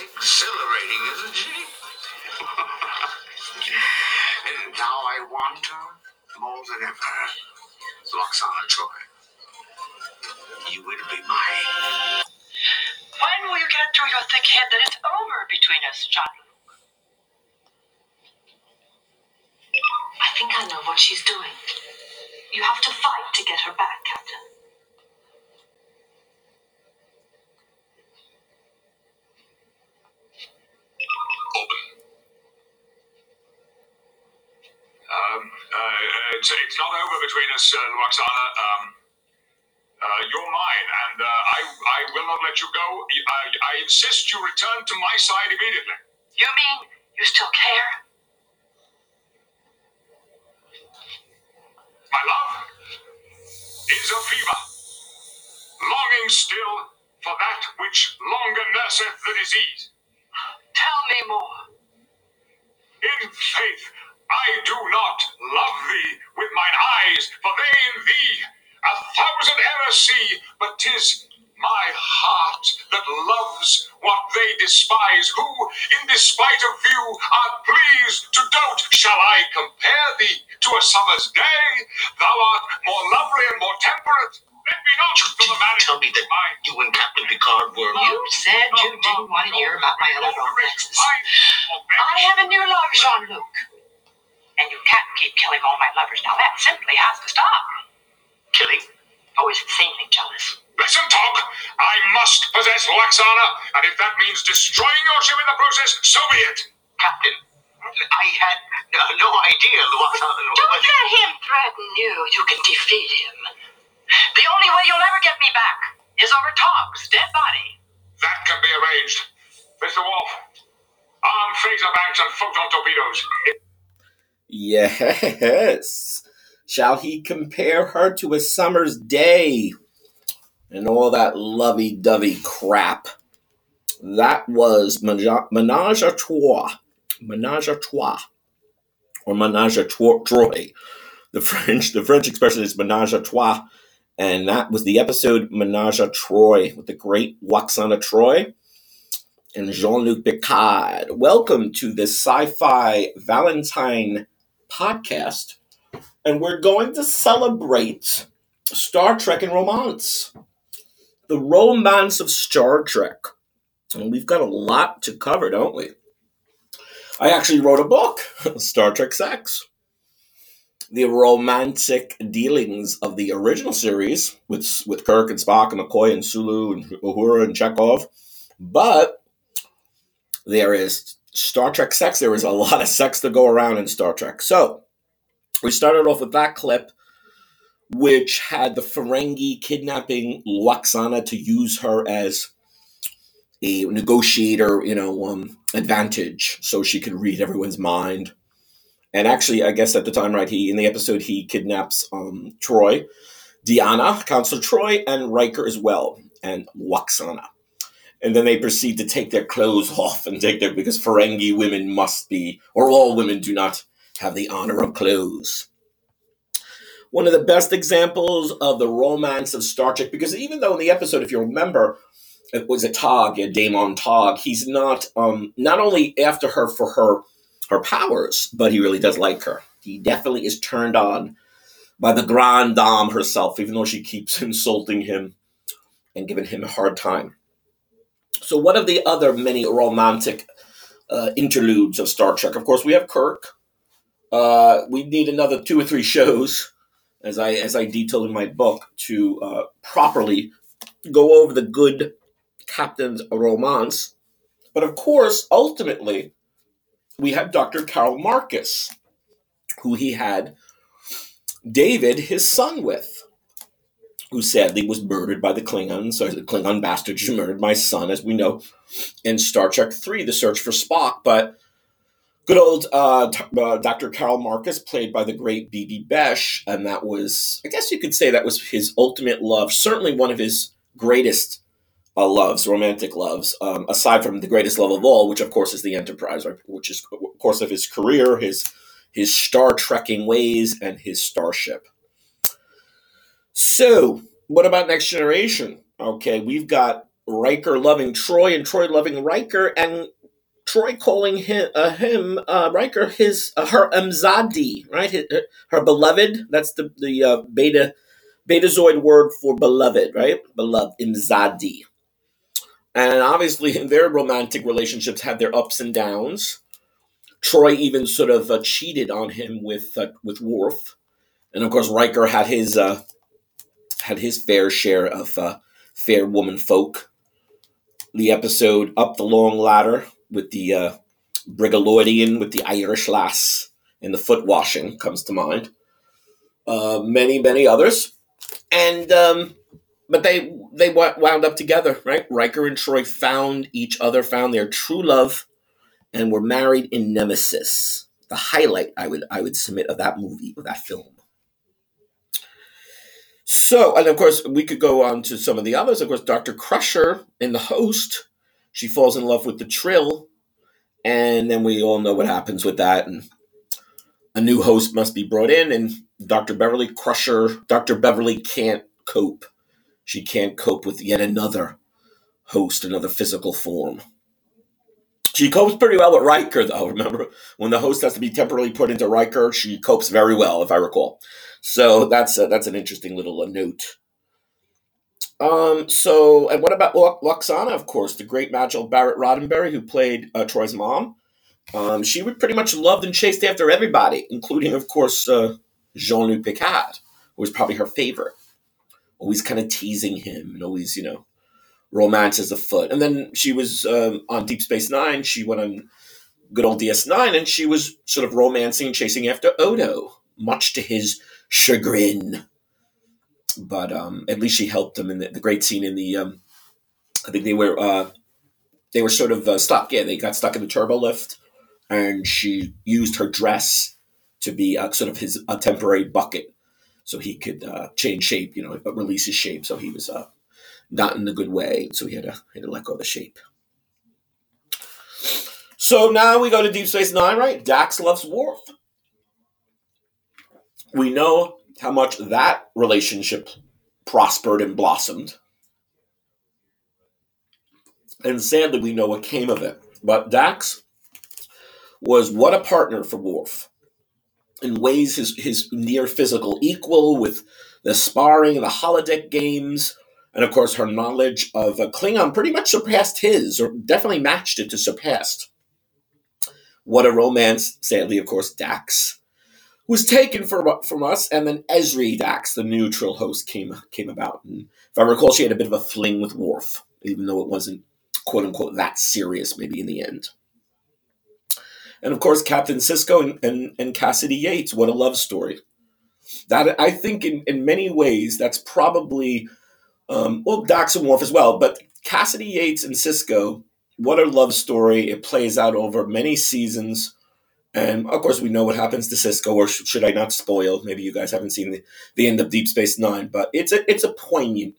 exhilarating, isn't she? and now I want her more than ever. Lwaxana Troi. You will be mine. When will you get through your thick head that it's over between us, John? I think I know what she's doing. You have to fight to get her back, Captain. It's, it's not over between us, uh, Lwaxana. Um, uh, you're mine, and uh, I, I will not let you go. I, I insist you return to my side immediately. You mean you still care? My love is a fever, longing still for that which longer nurseth the disease. Tell me more. In faith, I do not love thee with mine eyes, for they in thee a thousand ever see, but 'tis my heart that loves what they despise, who, in despite of view, are pleased to dote. Shall I compare thee to a summer's day? Thou art more lovely and more temperate. Let me not to the marriage Tell me that you and Captain Picard were. You said you didn't want to hear about my other romances. I have a new love, Jean Luc. And can't keep killing all my lovers. Now that simply has to stop. Killing. Oh, it's insanely jealous. Listen, Tog. I must possess Lwaxana, and if that means destroying your ship in the process, so be it. Captain, I had no, no idea Lwaxana Don't was. let him threaten you. You can defeat him. The only way you'll ever get me back is over Tog's dead body. That can be arranged. Mr. Worf, arm phaser banks and photon torpedoes. Yes. Shall he compare her to a summer's day? And all that lovey dovey crap. That was Menage a Trois. Menage a Trois. Or Menage a Tro- Troy. The French, the French expression is Menage a Trois. And that was the episode Menage a Troi with the great Lwaxana Troi and Jean Luc Picard. Welcome to the Sci Fi Valentine podcast. And we're going to celebrate Star Trek and romance. The romance of Star Trek. And we've got a lot to cover, don't we? I actually wrote a book, Star Trek Sex. The romantic dealings of the original series with, with Kirk and Spock and McCoy and Sulu and Uhura and Chekhov. But there is Star Trek sex. There is a lot of sex to go around in Star Trek. So we started off with that clip, which had the Ferengi kidnapping Lwaxana to use her as a negotiator, you know, um, advantage, so she could read everyone's mind. And actually, I guess at the time, right, he in the episode he kidnaps um, Troi, Deanna, Counselor Troi, and Riker as well, and Lwaxana and then they proceed to take their clothes off and take their because Ferengi women must be, or all women do not have the honor of clothes. One of the best examples of the romance of Star Trek, because even though in the episode, if you remember, it was a Tog, a DaiMon Tog, he's not um, not only after her for her her powers, but he really does like her. He definitely is turned on by the Grande Dame herself, even though she keeps insulting him and giving him a hard time. So, what are the other many romantic uh, interludes of Star Trek? Of course, we have Kirk. Uh, we need another two or three shows, as I as I detailed in my book, to uh, properly go over the good captain's romance. But of course, ultimately, we have Dr. Carol Marcus, who he had David, his son, with who sadly was murdered by the Klingons. So the Klingon bastard who murdered my son, as we know in Star Trek Three: The Search for Spock. But good old uh, uh, Dr. Carol Marcus, played by the great Bibi Besch, and that was, I guess you could say, that was his ultimate love. Certainly one of his greatest uh, loves, romantic loves, um, aside from the greatest love of all, which of course is the Enterprise, right? which is of course of his career, his his star trekking ways, and his starship. So, what about next generation? Okay, we've got Riker loving Troi and Troi loving Riker, and Troi calling him, uh, him uh, Riker his uh, her Amzadi, right? His, her beloved. That's the the uh, beta Betazoid word for beloved, right? Beloved Imzadi. And obviously, their romantic relationships had their ups and downs. Troi even sort of uh, cheated on him with uh, with Worf, and of course Riker had his uh, had his fair share of uh, fair woman folk. The episode "Up the Long Ladder" with the uh, Brigaloidian with the Irish lass and the foot washing comes to mind. Uh, many many others, and um, but they they wound up together, right? Riker and Troi found each other, found their true love, and were married in Nemesis. The highlight I would I would submit of that movie, of that film. So, and of course, we could go on to some of the others. Of course, Dr. Crusher in The Host, she falls in love with the Trill, and then we all know what happens with that. And a new host must be brought in, and Dr. Beverly Crusher, Dr. Beverly can't cope she can't cope with yet another host, another physical form. She copes pretty well with Riker, though. Remember, when the host has to be temporarily put into Riker, she copes very well, if I recall. So that's a, that's an interesting little uh, note. Um. So, and what about Lwaxana? Of course, the great Majel Barrett Roddenberry, who played uh, Troi's mom. Um, she would pretty much loved and chased after everybody, including, of course, uh, Jean-Luc Picard, who was probably her favorite always kind of teasing him and always, you know, romances afoot. And then she was um, on Deep Space Nine. She went on good old DS9 and she was sort of romancing chasing after Odo, much to his chagrin. But um, at least she helped him in the, the great scene in the. Um, I think they were uh, they were sort of uh, stuck. Yeah, they got stuck in the turbo lift, and she used her dress to be uh, sort of his a temporary bucket so he could uh, change shape, you know, release his shape. So he was uh, not in a good way. So he had to, had to let go of the shape. So now we go to Deep Space Nine, right? Dax loves Worf. We know how much that relationship prospered and blossomed. And sadly, we know what came of it. But Dax was what a partner for Worf in ways his, his near physical equal with the sparring the holodeck games. And of course, her knowledge of uh, Klingon pretty much surpassed his, or definitely matched it to surpassed. What a romance, sadly, of course, Dax was taken from, from us, and then Ezri Dax, the neutral host, came came about. And if I recall, she had a bit of a fling with Worf, even though it wasn't quote unquote that serious, maybe in the end and of course Captain Sisko and, and, and Cassidy Yates. What a love story! That I think in, in many ways that's probably um, well Dax and Worf as well, but Cassidy Yates and Sisko, What a love story! It plays out over many seasons. And of course, we know what happens to Sisko, or sh- should I not spoil? Maybe you guys haven't seen the, the end of Deep Space Nine, but it's a it's a poignant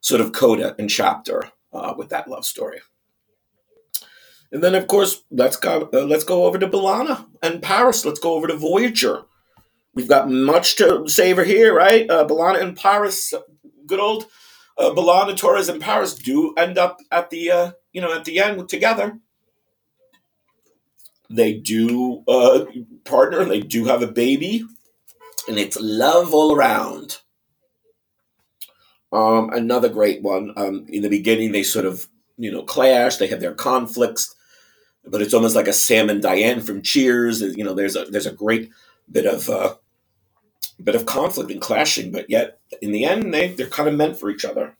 sort of coda and chapter uh, with that love story. And then, of course, let's go. Uh, let's go over to B'Elanna and Paris. Let's go over to Voyager. We've got much to savor here, right? Uh, B'Elanna and Paris, good old uh, B'Elanna, Torres, and Paris do end up at the uh, you know at the end together. They do uh, partner. They do have a baby, and it's love all around. Um, another great one. Um, in the beginning, they sort of you know clash. They have their conflicts but it's almost like a Sam and Diane from Cheers. You know, there's a there's a great bit of uh, bit of conflict and clashing, but yet in the end they they're kind of meant for each other.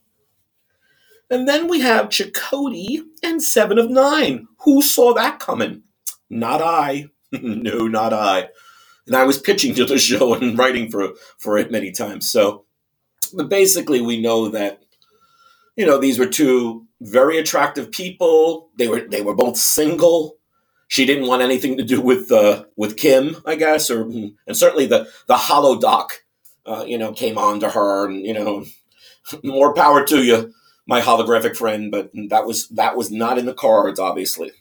And then we have Chakotay and Seven of Nine. Who saw that coming? Not I. no, not I. And I was pitching to the show and writing for for it many times. So, but basically, we know that you know these were two very attractive people. They were they were both single. She didn't want anything to do with uh, with Kim, I guess, or and certainly the the holodoc, uh, you know, came on to her, and you know, more power to you, my holographic friend. But that was that was not in the cards, obviously.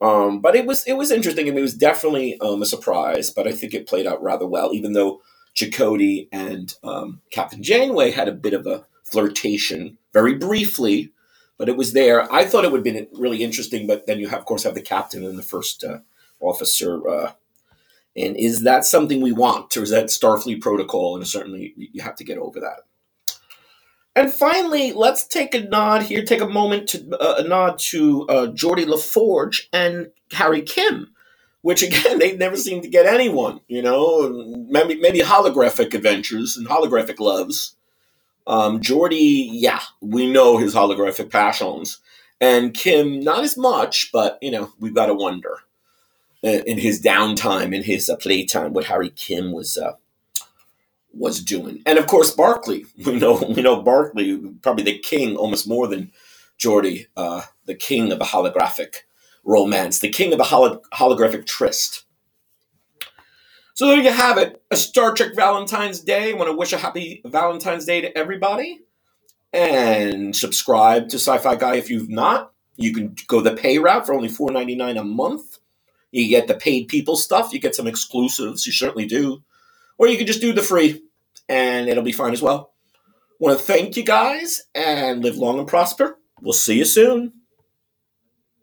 Um, but it was it was interesting, and it was definitely um, a surprise. But I think it played out rather well, even though Chakotay and um, Captain Janeway had a bit of a flirtation very briefly, but it was there. I thought it would have been really interesting, but then you have, of course have the captain and the first uh, officer. Uh, and is that something we want, or is that Starfleet protocol? And certainly you have to get over that. And finally, let's take a nod here, take a moment to uh, a nod to uh, Geordi LaForge and Harry Kim, which again they never seem to get anyone. You know, maybe maybe holographic adventures and holographic loves. Um, Geordi, yeah, we know his holographic passions, and Kim not as much, but you know we've got to wonder uh, in his downtime, in his uh, playtime, what Harry Kim was uh, was doing. And of course, Barclay. We know we know Barclay, probably the king, almost more than Geordi, uh, the king of a holographic romance, the king of holo- holographic tryst. So there you have it, a Star Trek Valentine's Day. I want to wish a happy Valentine's Day to everybody, and subscribe to Sci-Fi Guy if you've not. You can go the pay route for only four ninety nine a month. You get the paid people stuff. You get some exclusives. You certainly do or you can just do the free and it'll be fine as well. Want to thank you guys and live long and prosper. We'll see you soon.